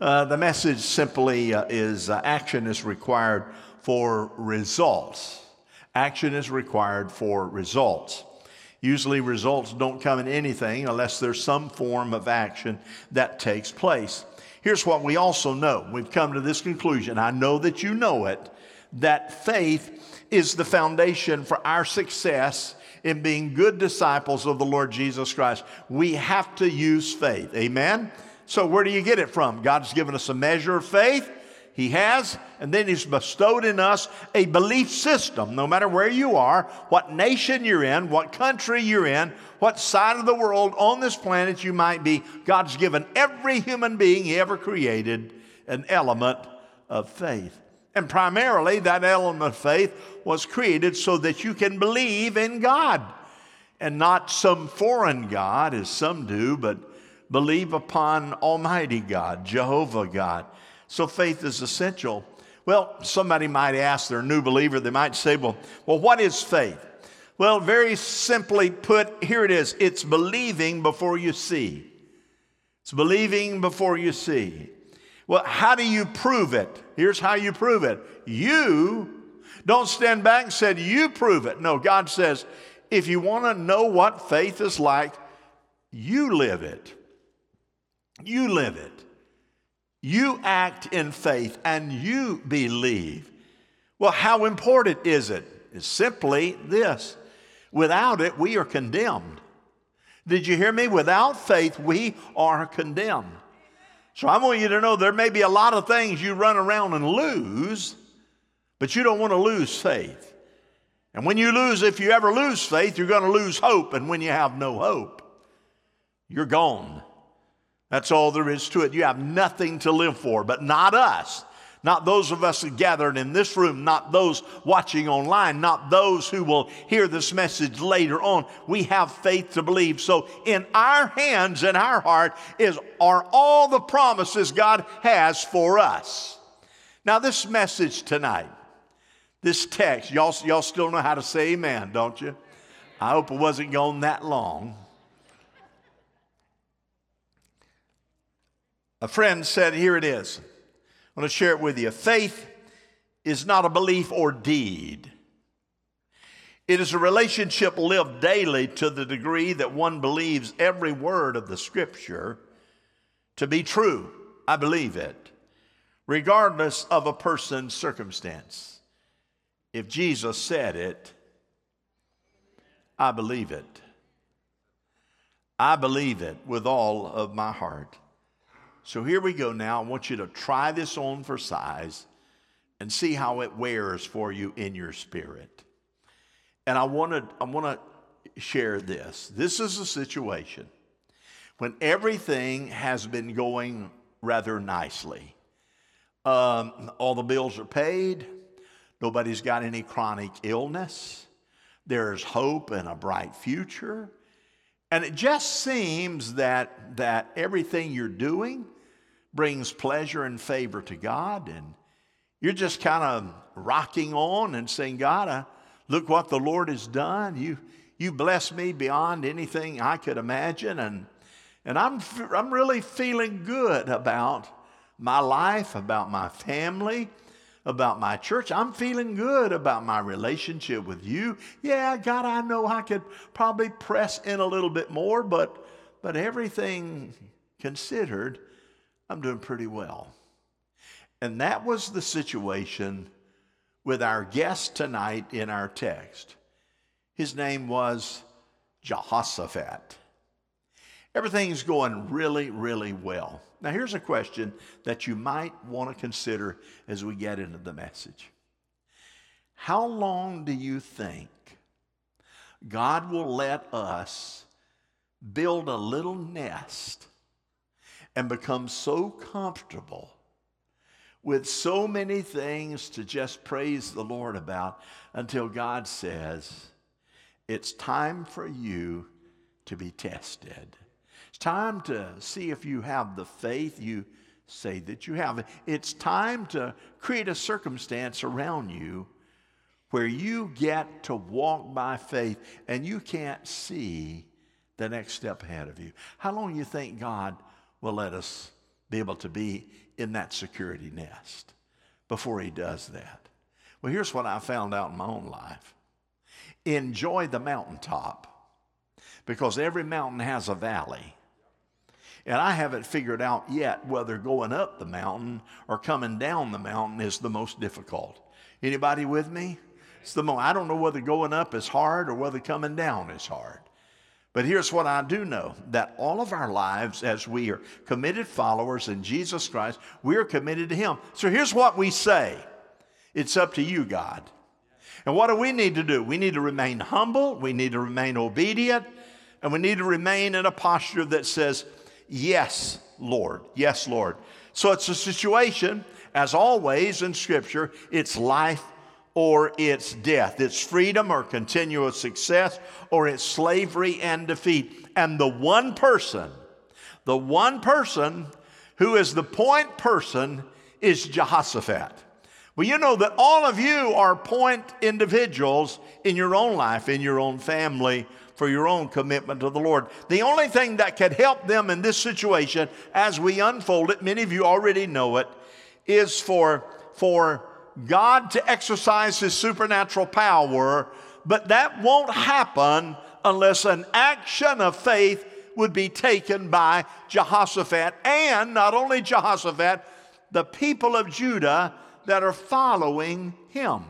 Uh, the message simply uh, is uh, action is required for results. Action is required for results. Usually, results don't come in anything unless there's some form of action that takes place. Here's what we also know we've come to this conclusion. I know that you know it that faith is the foundation for our success in being good disciples of the Lord Jesus Christ. We have to use faith. Amen? So, where do you get it from? God's given us a measure of faith. He has, and then He's bestowed in us a belief system, no matter where you are, what nation you're in, what country you're in, what side of the world on this planet you might be. God's given every human being He ever created an element of faith. And primarily, that element of faith was created so that you can believe in God and not some foreign God, as some do, but believe upon Almighty God, Jehovah God. So faith is essential. Well, somebody might ask, they're a new believer, they might say, well, well, what is faith? Well, very simply put, here it is it's believing before you see. It's believing before you see. Well, how do you prove it? Here's how you prove it. You don't stand back and say, You prove it. No, God says, if you want to know what faith is like, you live it. You live it. You act in faith and you believe. Well, how important is it? It's simply this without it, we are condemned. Did you hear me? Without faith, we are condemned. So I want you to know there may be a lot of things you run around and lose, but you don't want to lose faith. And when you lose, if you ever lose faith, you're going to lose hope. And when you have no hope, you're gone. That's all there is to it. You have nothing to live for, but not us. Not those of us gathered in this room, not those watching online, not those who will hear this message later on. We have faith to believe. So in our hands and our heart is are all the promises God has for us. Now this message tonight, this text, y'all, y'all still know how to say amen, don't you? I hope it wasn't gone that long. A friend said, here it is. I want to share it with you. Faith is not a belief or deed. It is a relationship lived daily to the degree that one believes every word of the scripture to be true. I believe it, regardless of a person's circumstance. If Jesus said it, I believe it. I believe it with all of my heart. So here we go now. I want you to try this on for size and see how it wears for you in your spirit. And I want to I want to share this. This is a situation when everything has been going rather nicely. Um, all the bills are paid. Nobody's got any chronic illness. There's hope and a bright future. And it just seems that, that everything you're doing brings pleasure and favor to God. And you're just kind of rocking on and saying, God, uh, look what the Lord has done. You, you bless me beyond anything I could imagine. And, and I'm, I'm really feeling good about my life, about my family, about my church. I'm feeling good about my relationship with you. Yeah, God, I know I could probably press in a little bit more, but, but everything considered, I'm doing pretty well. And that was the situation with our guest tonight in our text. His name was Jehoshaphat. Everything's going really, really well. Now, here's a question that you might want to consider as we get into the message. How long do you think God will let us build a little nest and become so comfortable with so many things to just praise the Lord about until God says, It's time for you to be tested time to see if you have the faith you say that you have. It's time to create a circumstance around you where you get to walk by faith and you can't see the next step ahead of you. How long do you think God will let us be able to be in that security nest before he does that. Well, here's what I found out in my own life enjoy the mountaintop because every mountain has a valley. And I haven't figured out yet whether going up the mountain or coming down the mountain is the most difficult. Anybody with me? It's the most, I don't know whether going up is hard or whether coming down is hard. But here's what I do know that all of our lives, as we are committed followers in Jesus Christ, we are committed to Him. So here's what we say it's up to you, God. And what do we need to do? We need to remain humble, we need to remain obedient, and we need to remain in a posture that says, Yes, Lord. Yes, Lord. So it's a situation, as always in Scripture, it's life or it's death. It's freedom or continuous success, or it's slavery and defeat. And the one person, the one person who is the point person is Jehoshaphat. Well, you know that all of you are point individuals in your own life, in your own family, for your own commitment to the Lord. The only thing that could help them in this situation, as we unfold it, many of you already know it, is for, for God to exercise his supernatural power, but that won't happen unless an action of faith would be taken by Jehoshaphat and not only Jehoshaphat, the people of Judah that are following him.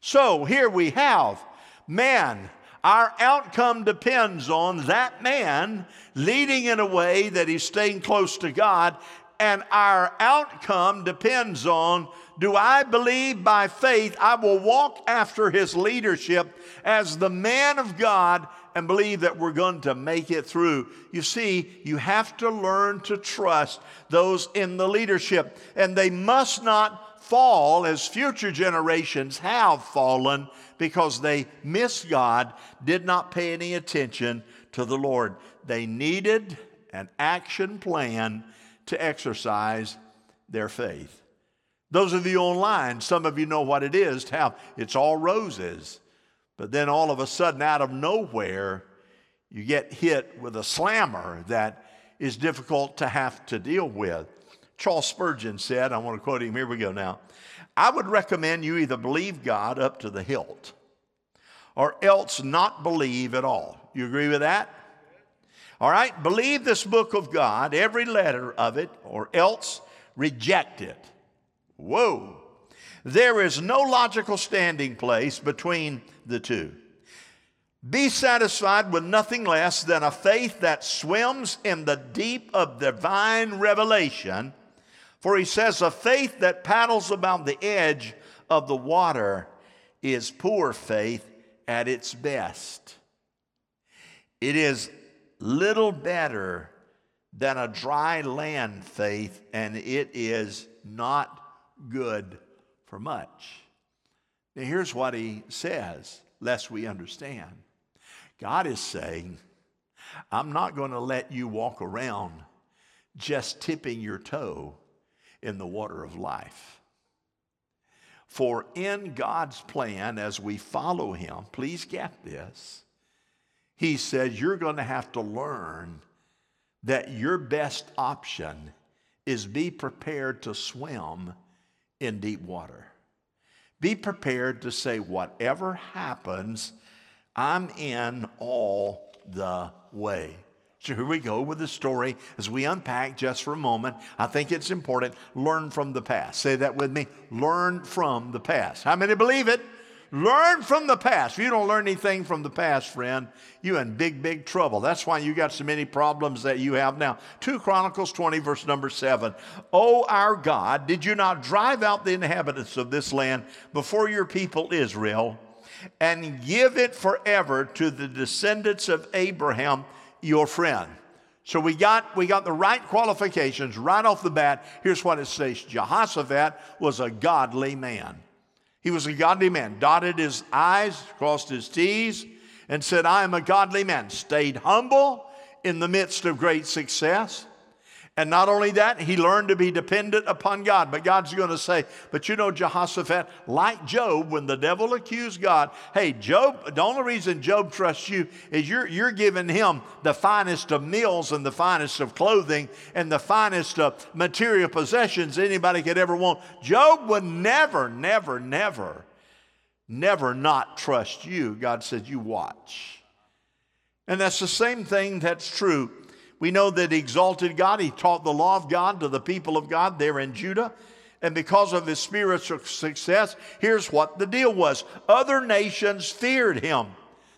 So here we have man. Our outcome depends on that man leading in a way that he's staying close to God, and our outcome depends on do I believe by faith I will walk after his leadership as the man of God and believe that we're going to make it through? You see, you have to learn to trust those in the leadership, and they must not fall as future generations have fallen because they missed God, did not pay any attention to the Lord. They needed an action plan to exercise their faith. Those of you online, some of you know what it is have it's all roses. But then all of a sudden, out of nowhere, you get hit with a slammer that is difficult to have to deal with. Charles Spurgeon said, I want to quote him, here we go now. I would recommend you either believe God up to the hilt or else not believe at all. You agree with that? All right, believe this book of God, every letter of it, or else reject it. Whoa. There is no logical standing place between the two. Be satisfied with nothing less than a faith that swims in the deep of divine revelation. For he says, a faith that paddles about the edge of the water is poor faith at its best. It is little better than a dry land faith, and it is not good for much. Now, here's what he says, lest we understand. God is saying, I'm not going to let you walk around just tipping your toe in the water of life. For in God's plan, as we follow Him, please get this, He says you're going to have to learn that your best option is be prepared to swim in deep water. Be prepared to say, whatever happens, I'm in all the way. So here we go with the story as we unpack just for a moment. I think it's important. Learn from the past. Say that with me. Learn from the past. How many believe it? Learn from the past. If you don't learn anything from the past, friend, you're in big, big trouble. That's why you got so many problems that you have now. 2 Chronicles 20, verse number 7. Oh, our God, did you not drive out the inhabitants of this land before your people Israel and give it forever to the descendants of Abraham, your friend? So we got, we got the right qualifications right off the bat. Here's what it says Jehoshaphat was a godly man. He was a godly man, dotted his I's, crossed his T's, and said, I am a godly man. Stayed humble in the midst of great success. And not only that, he learned to be dependent upon God. But God's going to say, but you know, Jehoshaphat, like Job, when the devil accused God, hey, Job, the only reason Job trusts you is you're, you're giving him the finest of meals and the finest of clothing and the finest of material possessions anybody could ever want. Job would never, never, never, never not trust you. God said, you watch. And that's the same thing that's true we know that he exalted God. He taught the law of God to the people of God there in Judah. And because of his spiritual success, here's what the deal was other nations feared him.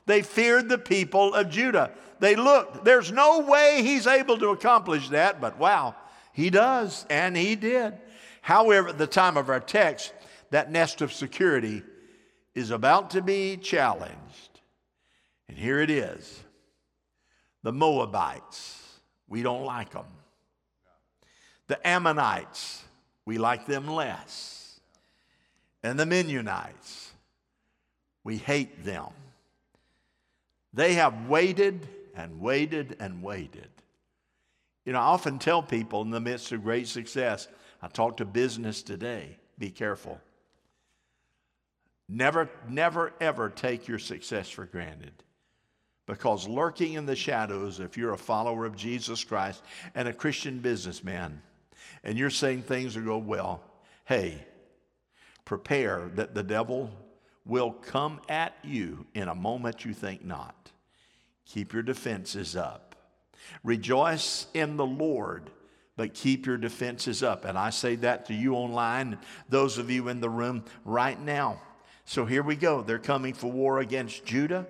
They feared the people of Judah. They looked, there's no way he's able to accomplish that, but wow, he does, and he did. However, at the time of our text, that nest of security is about to be challenged. And here it is the Moabites we don't like them. The Ammonites, we like them less. And the Mennonites, we hate them. They have waited and waited and waited. You know, I often tell people in the midst of great success, I talk to business today, be careful. Never, never, ever take your success for granted. Because lurking in the shadows, if you're a follower of Jesus Christ and a Christian businessman, and you're saying things will go well, hey, prepare that the devil will come at you in a moment you think not. Keep your defenses up. Rejoice in the Lord, but keep your defenses up. And I say that to you online, those of you in the room right now. So here we go. They're coming for war against Judah.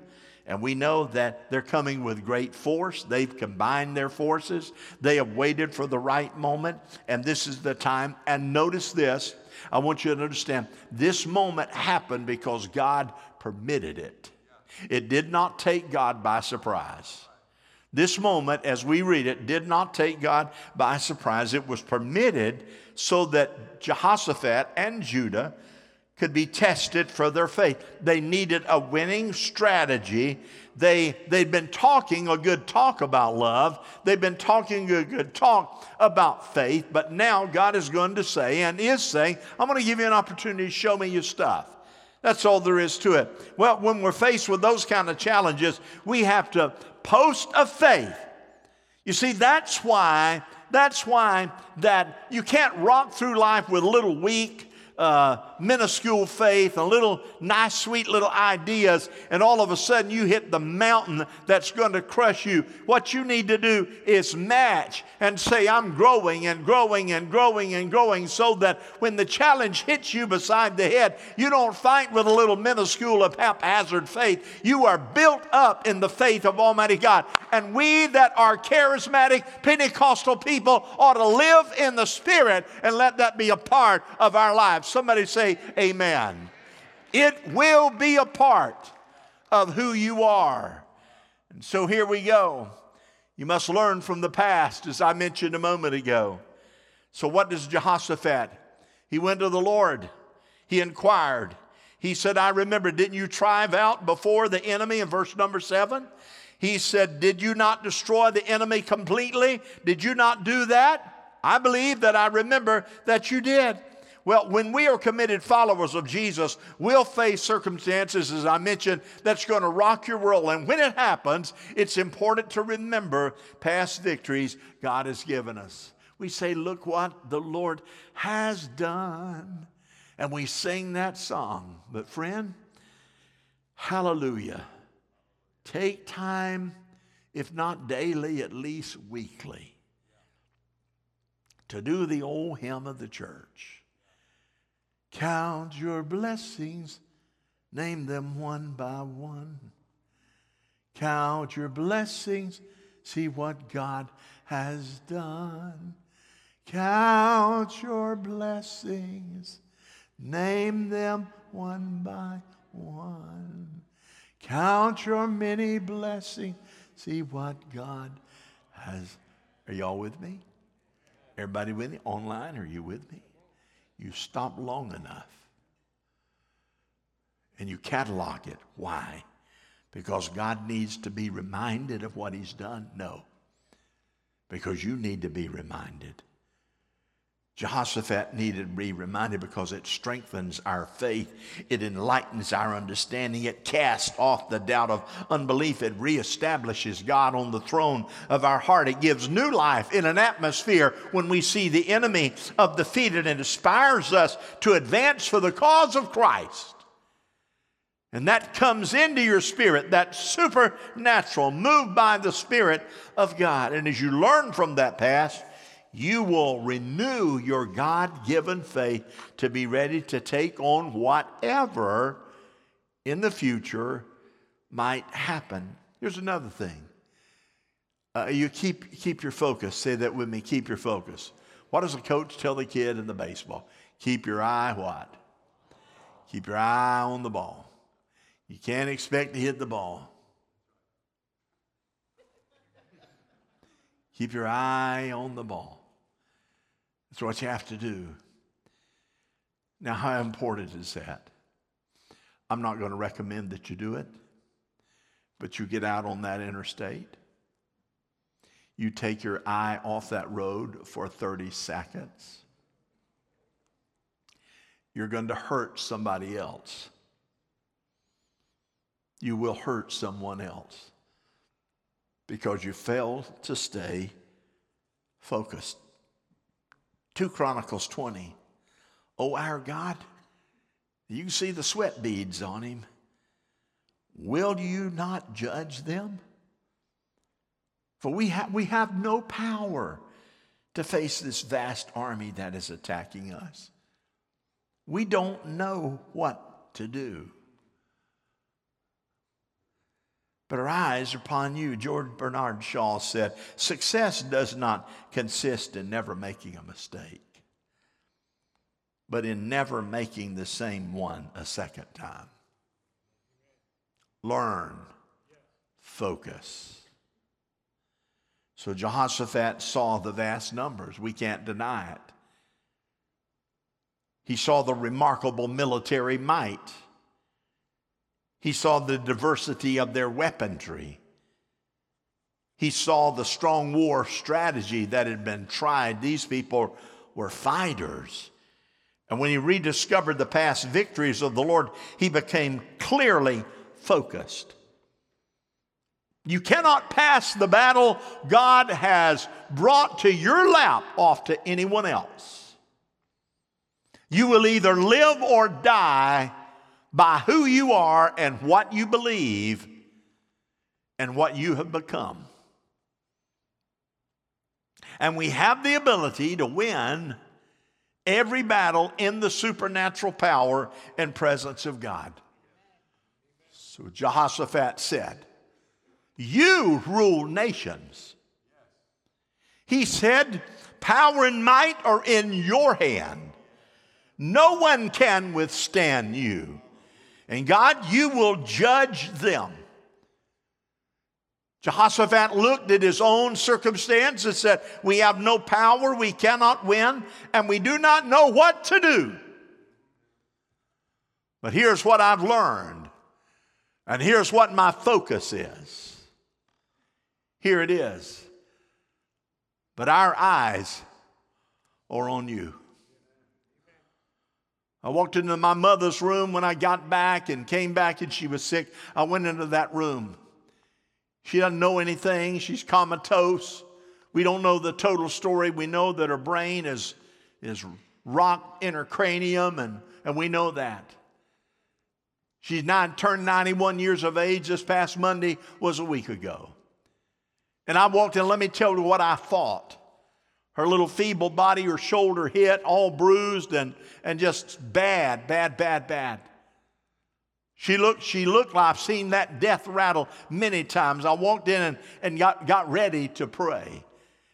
And we know that they're coming with great force. They've combined their forces. They have waited for the right moment, and this is the time. And notice this I want you to understand this moment happened because God permitted it. It did not take God by surprise. This moment, as we read it, did not take God by surprise. It was permitted so that Jehoshaphat and Judah could be tested for their faith. They needed a winning strategy. They, they'd been talking a good talk about love. They've been talking a good talk about faith, but now God is going to say and is saying, I'm going to give you an opportunity to show me your stuff. That's all there is to it. Well, when we're faced with those kind of challenges, we have to post a faith. You see, that's why, that's why that you can't rock through life with little weak, uh, minuscule faith and little nice, sweet little ideas, and all of a sudden you hit the mountain that's going to crush you. What you need to do is match and say, I'm growing and growing and growing and growing, so that when the challenge hits you beside the head, you don't fight with a little minuscule of haphazard faith. You are built up in the faith of Almighty God. And we that are charismatic Pentecostal people ought to live in the Spirit and let that be a part of our lives. Somebody say, Amen. It will be a part of who you are. And so here we go. You must learn from the past, as I mentioned a moment ago. So, what does Jehoshaphat? He went to the Lord, he inquired. He said, I remember, didn't you drive out before the enemy in verse number seven? He said, Did you not destroy the enemy completely? Did you not do that? I believe that I remember that you did. Well, when we are committed followers of Jesus, we'll face circumstances, as I mentioned, that's going to rock your world. And when it happens, it's important to remember past victories God has given us. We say, Look what the Lord has done. And we sing that song. But, friend, hallelujah. Take time, if not daily, at least weekly, to do the old hymn of the church. Count your blessings, name them one by one. Count your blessings, see what God has done. Count your blessings, name them one by one. Count your many blessings, see what God has. Are y'all with me? Everybody with me? Online, are you with me? You stop long enough and you catalog it. Why? Because God needs to be reminded of what He's done? No. because you need to be reminded. Jehoshaphat needed to be reminded because it strengthens our faith. It enlightens our understanding. It casts off the doubt of unbelief. It reestablishes God on the throne of our heart. It gives new life in an atmosphere when we see the enemy of defeated and inspires us to advance for the cause of Christ. And that comes into your spirit, that supernatural, moved by the Spirit of God. And as you learn from that past, you will renew your God given faith to be ready to take on whatever in the future might happen. Here's another thing uh, you keep, keep your focus. Say that with me keep your focus. What does a coach tell the kid in the baseball? Keep your eye what? Keep your eye on the ball. You can't expect to hit the ball. Keep your eye on the ball. That's what you have to do. Now, how important is that? I'm not going to recommend that you do it, but you get out on that interstate. You take your eye off that road for 30 seconds. You're going to hurt somebody else. You will hurt someone else because you fail to stay focused. 2 Chronicles 20. Oh, our God, you see the sweat beads on him. Will you not judge them? For we, ha- we have no power to face this vast army that is attacking us. We don't know what to do. But our eyes are upon you. George Bernard Shaw said, Success does not consist in never making a mistake, but in never making the same one a second time. Learn, focus. So Jehoshaphat saw the vast numbers. We can't deny it. He saw the remarkable military might. He saw the diversity of their weaponry. He saw the strong war strategy that had been tried. These people were fighters. And when he rediscovered the past victories of the Lord, he became clearly focused. You cannot pass the battle God has brought to your lap off to anyone else. You will either live or die by who you are and what you believe and what you have become. And we have the ability to win every battle in the supernatural power and presence of God. So Jehoshaphat said, You rule nations. He said, Power and might are in your hand. No one can withstand you. And God, you will judge them. Jehoshaphat looked at his own circumstance and said, We have no power, we cannot win, and we do not know what to do. But here's what I've learned, and here's what my focus is. Here it is. But our eyes are on you. I walked into my mother's room when I got back and came back and she was sick. I went into that room. She doesn't know anything. She's comatose. We don't know the total story. We know that her brain is, is rocked in her cranium, and, and we know that. She's nine, turned 91 years of age. This past Monday was a week ago. And I walked in, let me tell you what I thought. Her little feeble body, her shoulder hit, all bruised and, and just bad, bad, bad, bad. She looked, she looked like I've seen that death rattle many times. I walked in and, and got, got ready to pray.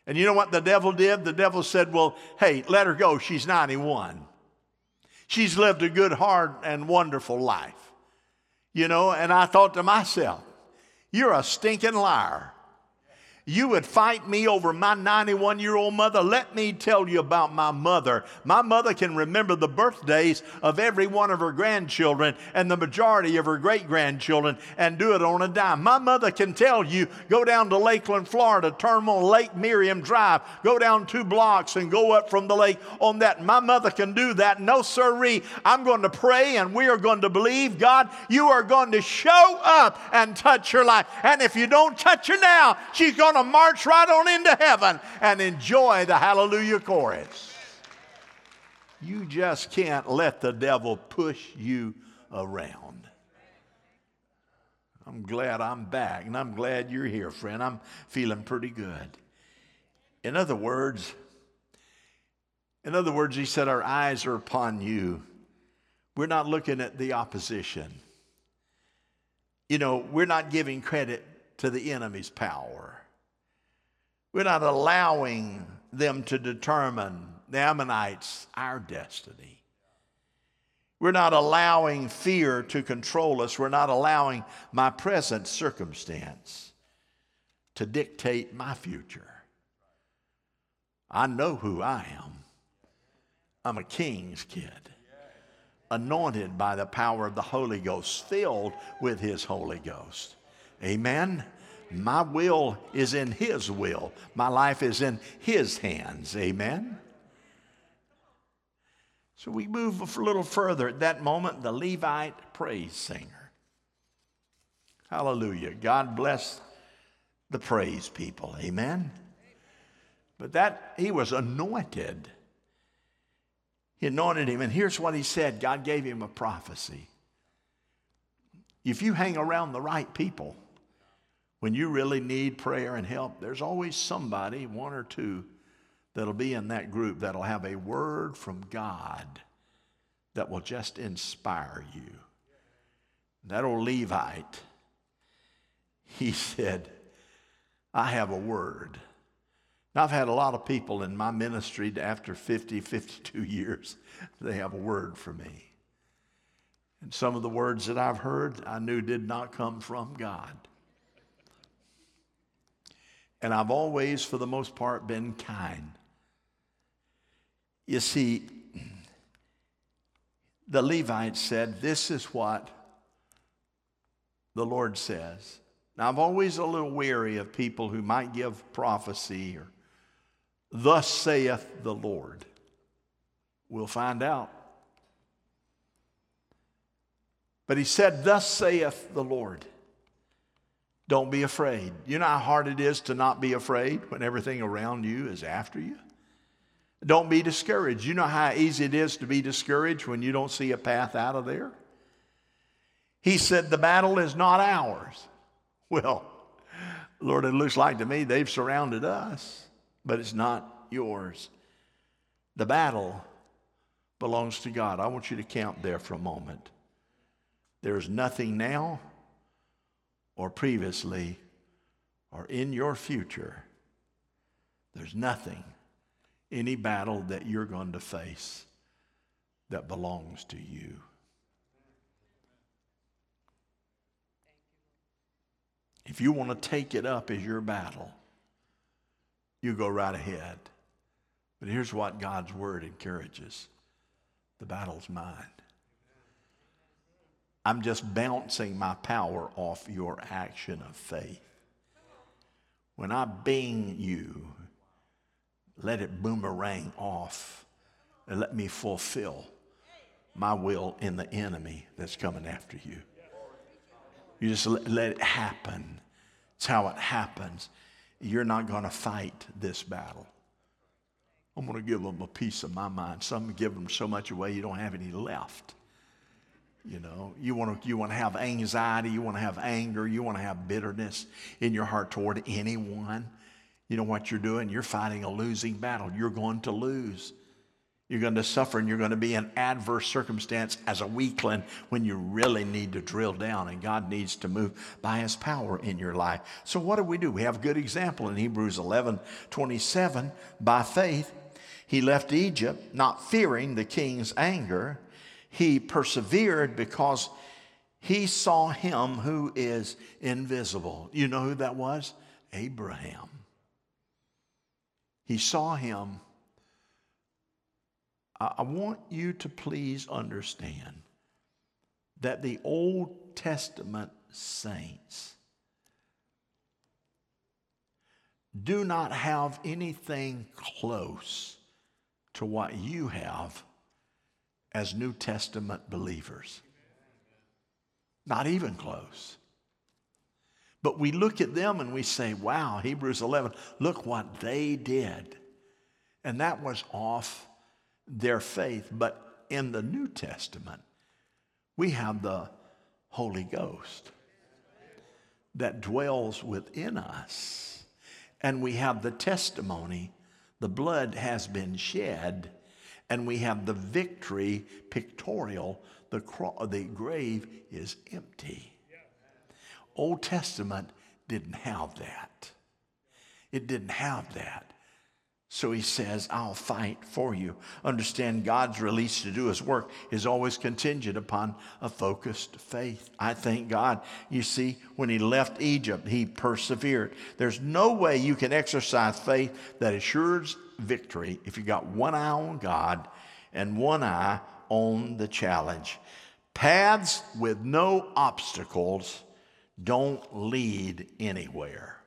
And you know what the devil did? The devil said, Well, hey, let her go. She's 91. She's lived a good, hard, and wonderful life. You know, and I thought to myself, You're a stinking liar. You would fight me over my 91 year old mother. Let me tell you about my mother. My mother can remember the birthdays of every one of her grandchildren and the majority of her great grandchildren and do it on a dime. My mother can tell you go down to Lakeland, Florida, turn on Lake Miriam Drive, go down two blocks and go up from the lake on that. My mother can do that. No, sirree. I'm going to pray and we are going to believe God, you are going to show up and touch her life. And if you don't touch her now, she's going to to march right on into heaven and enjoy the hallelujah chorus. You just can't let the devil push you around. I'm glad I'm back, and I'm glad you're here, friend. I'm feeling pretty good. In other words, in other words, he said, Our eyes are upon you. We're not looking at the opposition. You know, we're not giving credit to the enemy's power. We're not allowing them to determine the Ammonites our destiny. We're not allowing fear to control us. We're not allowing my present circumstance to dictate my future. I know who I am. I'm a king's kid, anointed by the power of the Holy Ghost, filled with his Holy Ghost. Amen. My will is in His will. My life is in His hands. Amen. So we move a little further. At that moment, the Levite praise singer. Hallelujah. God bless the praise people. Amen. But that, he was anointed. He anointed him. And here's what he said God gave him a prophecy. If you hang around the right people, when you really need prayer and help, there's always somebody, one or two, that'll be in that group that'll have a word from God that will just inspire you. That old Levite, he said, I have a word. Now, I've had a lot of people in my ministry after 50, 52 years, they have a word for me. And some of the words that I've heard, I knew did not come from God. And I've always, for the most part, been kind. You see, the Levites said, This is what the Lord says. Now, I'm always a little weary of people who might give prophecy or, Thus saith the Lord. We'll find out. But he said, Thus saith the Lord. Don't be afraid. You know how hard it is to not be afraid when everything around you is after you? Don't be discouraged. You know how easy it is to be discouraged when you don't see a path out of there? He said, The battle is not ours. Well, Lord, it looks like to me they've surrounded us, but it's not yours. The battle belongs to God. I want you to count there for a moment. There's nothing now or previously or in your future, there's nothing, any battle that you're going to face that belongs to you. If you want to take it up as your battle, you go right ahead. But here's what God's word encourages the battle's mine. I'm just bouncing my power off your action of faith. When I bing you, let it boomerang off and let me fulfill my will in the enemy that's coming after you. You just let, let it happen. It's how it happens. You're not going to fight this battle. I'm going to give them a piece of my mind. Some give them so much away you don't have any left. You know, you want to you want to have anxiety, you want to have anger, you want to have bitterness in your heart toward anyone. You know what you're doing? You're fighting a losing battle. You're going to lose. You're going to suffer and you're going to be in adverse circumstance as a weakling when you really need to drill down and God needs to move by his power in your life. So what do we do? We have a good example in Hebrews 11, 27. By faith, he left Egypt, not fearing the king's anger he persevered because he saw him who is invisible. You know who that was? Abraham. He saw him. I want you to please understand that the Old Testament saints do not have anything close to what you have as New Testament believers. Not even close. But we look at them and we say, wow, Hebrews 11, look what they did. And that was off their faith. But in the New Testament, we have the Holy Ghost that dwells within us. And we have the testimony, the blood has been shed, and we have the victory pictorial, the, cro- the grave is empty. Old Testament didn't have that. It didn't have that. So he says, I'll fight for you. Understand God's release to do his work is always contingent upon a focused faith. I thank God. You see, when he left Egypt, he persevered. There's no way you can exercise faith that assures victory if you got one eye on God and one eye on the challenge. Paths with no obstacles don't lead anywhere.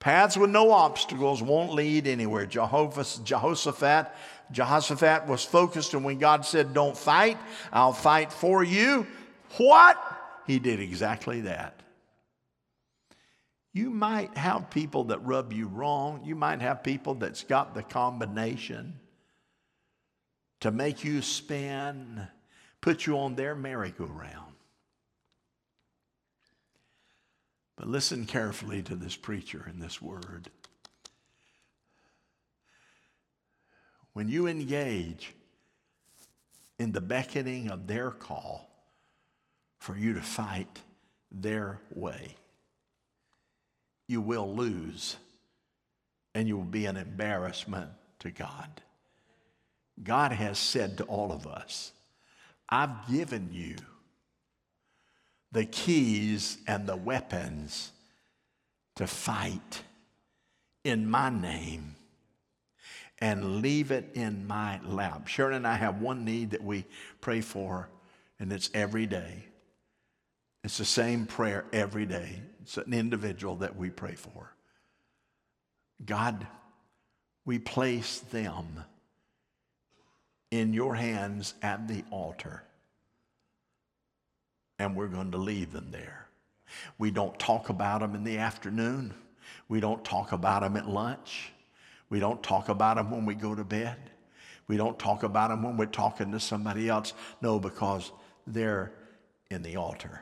Paths with no obstacles won't lead anywhere. Jehoshaphat, Jehoshaphat was focused, and when God said, Don't fight, I'll fight for you, what? He did exactly that. You might have people that rub you wrong. You might have people that's got the combination to make you spin, put you on their merry-go-round. But listen carefully to this preacher and this word. When you engage in the beckoning of their call for you to fight their way, you will lose and you will be an embarrassment to God. God has said to all of us, I've given you the keys and the weapons to fight in my name and leave it in my lap. Sharon and I have one need that we pray for, and it's every day. It's the same prayer every day. It's an individual that we pray for. God, we place them in your hands at the altar and we're going to leave them there. We don't talk about them in the afternoon. We don't talk about them at lunch. We don't talk about them when we go to bed. We don't talk about them when we're talking to somebody else. No, because they're in the altar.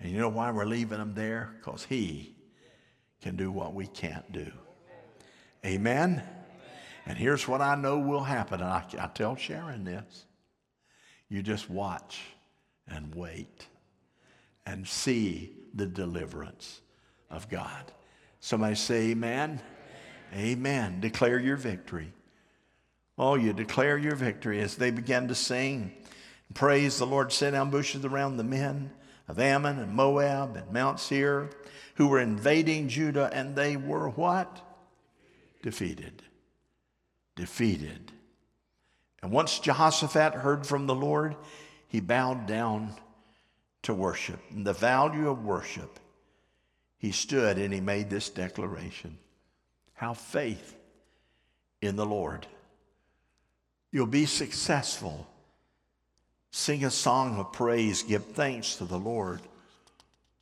And you know why we're leaving them there? Because He can do what we can't do. Amen? And here's what I know will happen. And I, I tell Sharon this you just watch and wait and see the deliverance of God. Somebody say, Amen. Amen. Declare your victory. Oh, you declare your victory as they began to sing. Praise the Lord, set ambushes around the men of Ammon and Moab and Mount Seir who were invading Judah, and they were what? Defeated. Defeated. And once Jehoshaphat heard from the Lord, he bowed down to worship. And the value of worship, he stood and he made this declaration Have faith in the Lord. You'll be successful. Sing a song of praise. Give thanks to the Lord,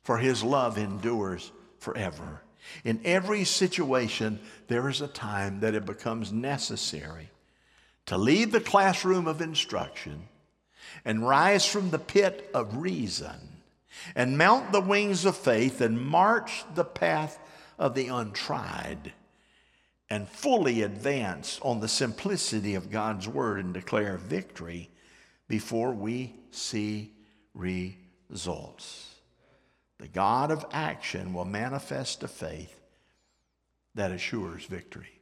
for his love endures forever. In every situation, there is a time that it becomes necessary to leave the classroom of instruction and rise from the pit of reason and mount the wings of faith and march the path of the untried and fully advance on the simplicity of God's word and declare victory before we see results. The God of action will manifest a faith that assures victory.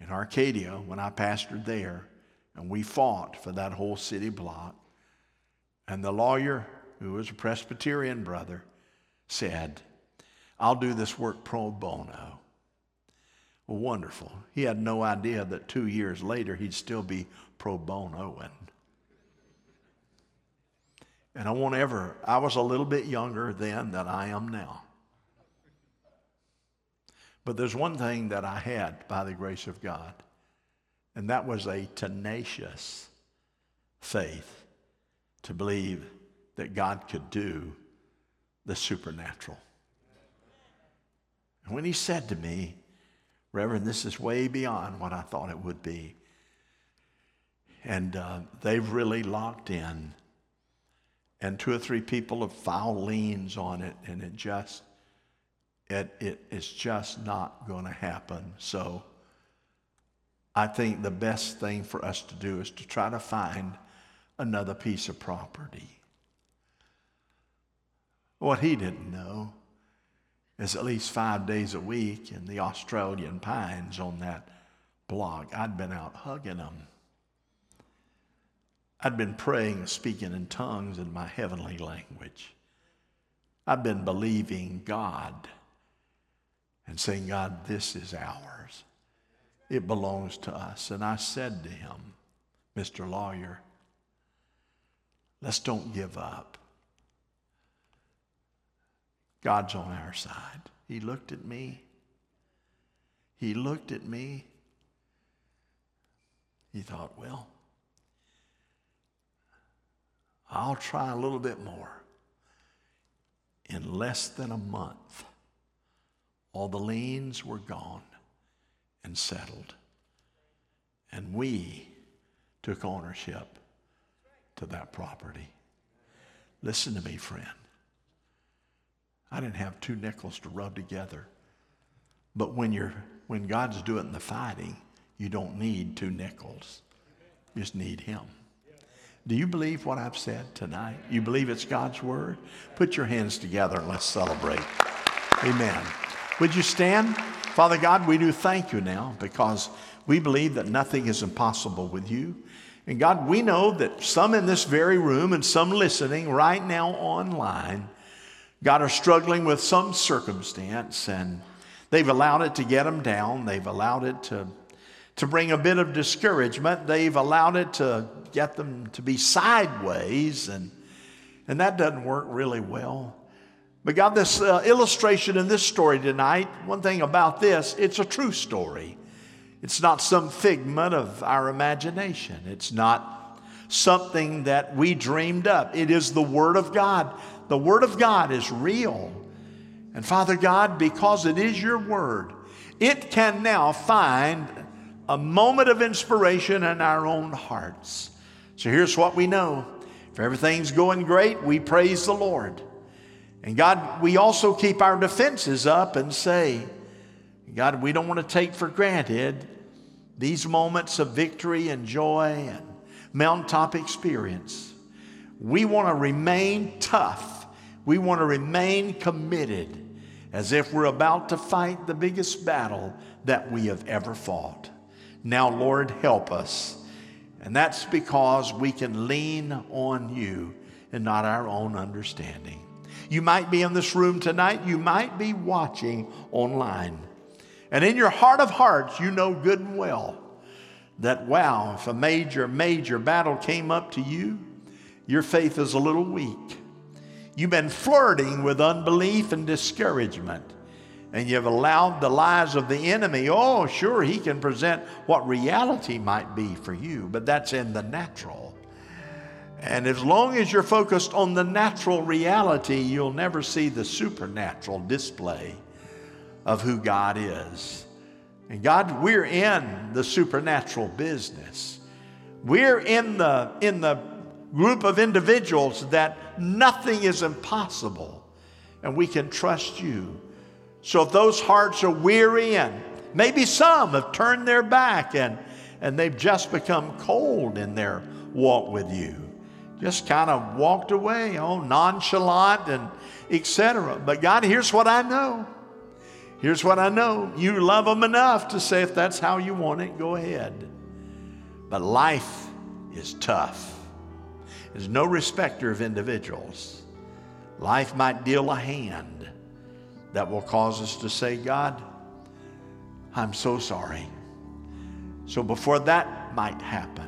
In Arcadia, when I pastored there, and we fought for that whole city block. And the lawyer, who was a Presbyterian brother, said, I'll do this work pro bono. Well, wonderful. He had no idea that two years later he'd still be pro bono. And I won't ever, I was a little bit younger then than I am now. But there's one thing that I had by the grace of God, and that was a tenacious faith to believe that God could do the supernatural. And when he said to me, Reverend, this is way beyond what I thought it would be. And uh, they've really locked in. And two or three people have filed liens on it, and it just, it, it, it's just not going to happen. So I think the best thing for us to do is to try to find another piece of property. What he didn't know is at least five days a week in the Australian pines on that block. I'd been out hugging them. I'd been praying and speaking in tongues in my heavenly language. I've been believing God and saying, God, this is ours. It belongs to us. And I said to him, Mr. Lawyer, let's don't give up. God's on our side. He looked at me. He looked at me. He thought, well, I'll try a little bit more. In less than a month, all the liens were gone and settled. And we took ownership to that property. Listen to me, friend. I didn't have two nickels to rub together. But when, you're, when God's doing the fighting, you don't need two nickels. You just need Him. Do you believe what I've said tonight? You believe it's God's word? Put your hands together and let's celebrate. Amen. Would you stand? Father God, we do thank you now because we believe that nothing is impossible with you. And God, we know that some in this very room and some listening right now online God are struggling with some circumstance and they've allowed it to get them down. They've allowed it to, to bring a bit of discouragement. They've allowed it to get them to be sideways, and, and that doesn't work really well. But God, this uh, illustration in this story tonight, one thing about this, it's a true story. It's not some figment of our imagination. It's not something that we dreamed up. It is the Word of God the Word of God is real. And Father God, because it is your Word, it can now find a moment of inspiration in our own hearts. So here's what we know. If everything's going great, we praise the Lord. And God, we also keep our defenses up and say, God, we don't want to take for granted these moments of victory and joy and mountaintop experience. We want to remain tough we want to remain committed as if we're about to fight the biggest battle that we have ever fought. Now, Lord, help us. And that's because we can lean on you and not our own understanding. You might be in this room tonight, you might be watching online. And in your heart of hearts, you know good and well that, wow, if a major, major battle came up to you, your faith is a little weak. You've been flirting with unbelief and discouragement. And you've allowed the lies of the enemy. Oh, sure, he can present what reality might be for you, but that's in the natural. And as long as you're focused on the natural reality, you'll never see the supernatural display of who God is. And God, we're in the supernatural business. We're in the, in the group of individuals that nothing is impossible and we can trust you. So if those hearts are weary and maybe some have turned their back and, and they've just become cold in their walk with you, just kind of walked away, oh, nonchalant and etc. But God, here's what I know. Here's what I know. You love them enough to say, if that's how you want it, go ahead. But life is tough is no respecter of individuals. Life might deal a hand, that will cause us to say, God, I'm so sorry. So before that might happen,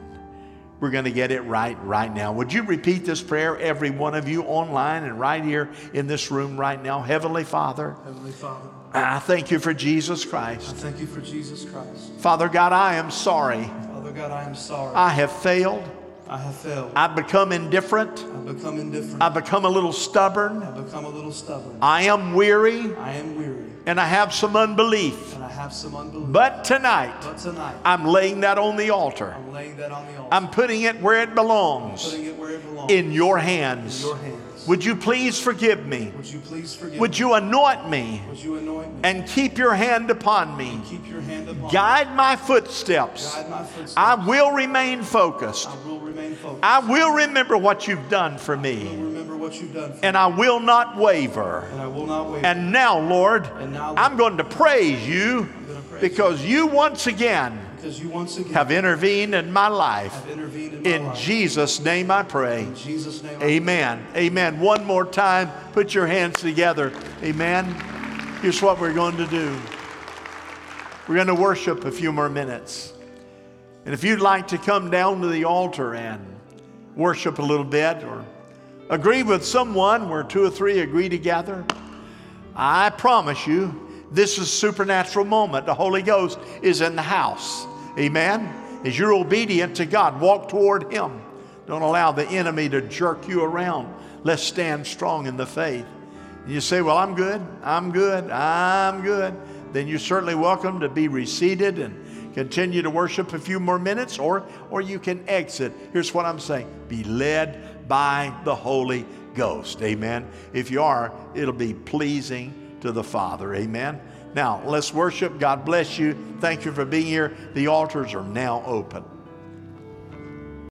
we're going to get it right right now. Would you repeat this prayer, every one of you online and right here in this room right now? Heavenly Father, Heavenly Father, I thank you for Jesus Christ. I thank you for Jesus Christ. Father God, I am sorry. Father God, I am sorry. I have failed. I have failed. I've become indifferent. I've become indifferent. I've become a little stubborn. I've become a little stubborn. I am weary I am weary. and I have some unbelief. And I have some unbelief. But tonight, But tonight, I'm laying that on the altar. I'm laying that on the altar. I'm putting it where it belongs putting it where it belongs. in your hands. In your hands. Would you please forgive me? Would you please forgive Would you anoint me Would you anoint me? and keep your hand upon me? keep your hand upon me. Guide my footsteps. Guide my footsteps. I will remain focused. I will remain focused. I will remember what you've done for I will me, remember what you've done for and me. I will not waver. And I will not wait. And now, Lord, And now, Lord, I'm going to praise you because you once again you once again have intervened in my life. in my In life. Jesus' name I pray. In Jesus' name. I Amen. Amen. One more time, put your hands together. Amen. Here's what we're going to do we're going to worship a few more minutes. And if you'd like to come down to the altar and worship a little bit or agree with someone where two or three agree together, I promise you, this is a supernatural moment. The Holy Ghost is in the house. Amen. As you're obedient to God, walk toward Him. Don't allow the enemy to jerk you around. Let's stand strong in the faith. And you say, Well, I'm good, I'm good, I'm good. Then you're certainly welcome to be reseated and continue to worship a few more minutes, or, or you can exit. Here's what I'm saying be led by the Holy Ghost. Amen. If you are, it'll be pleasing to the Father. Amen. Now, let's worship. God bless you. Thank you for being here. The altars are now open.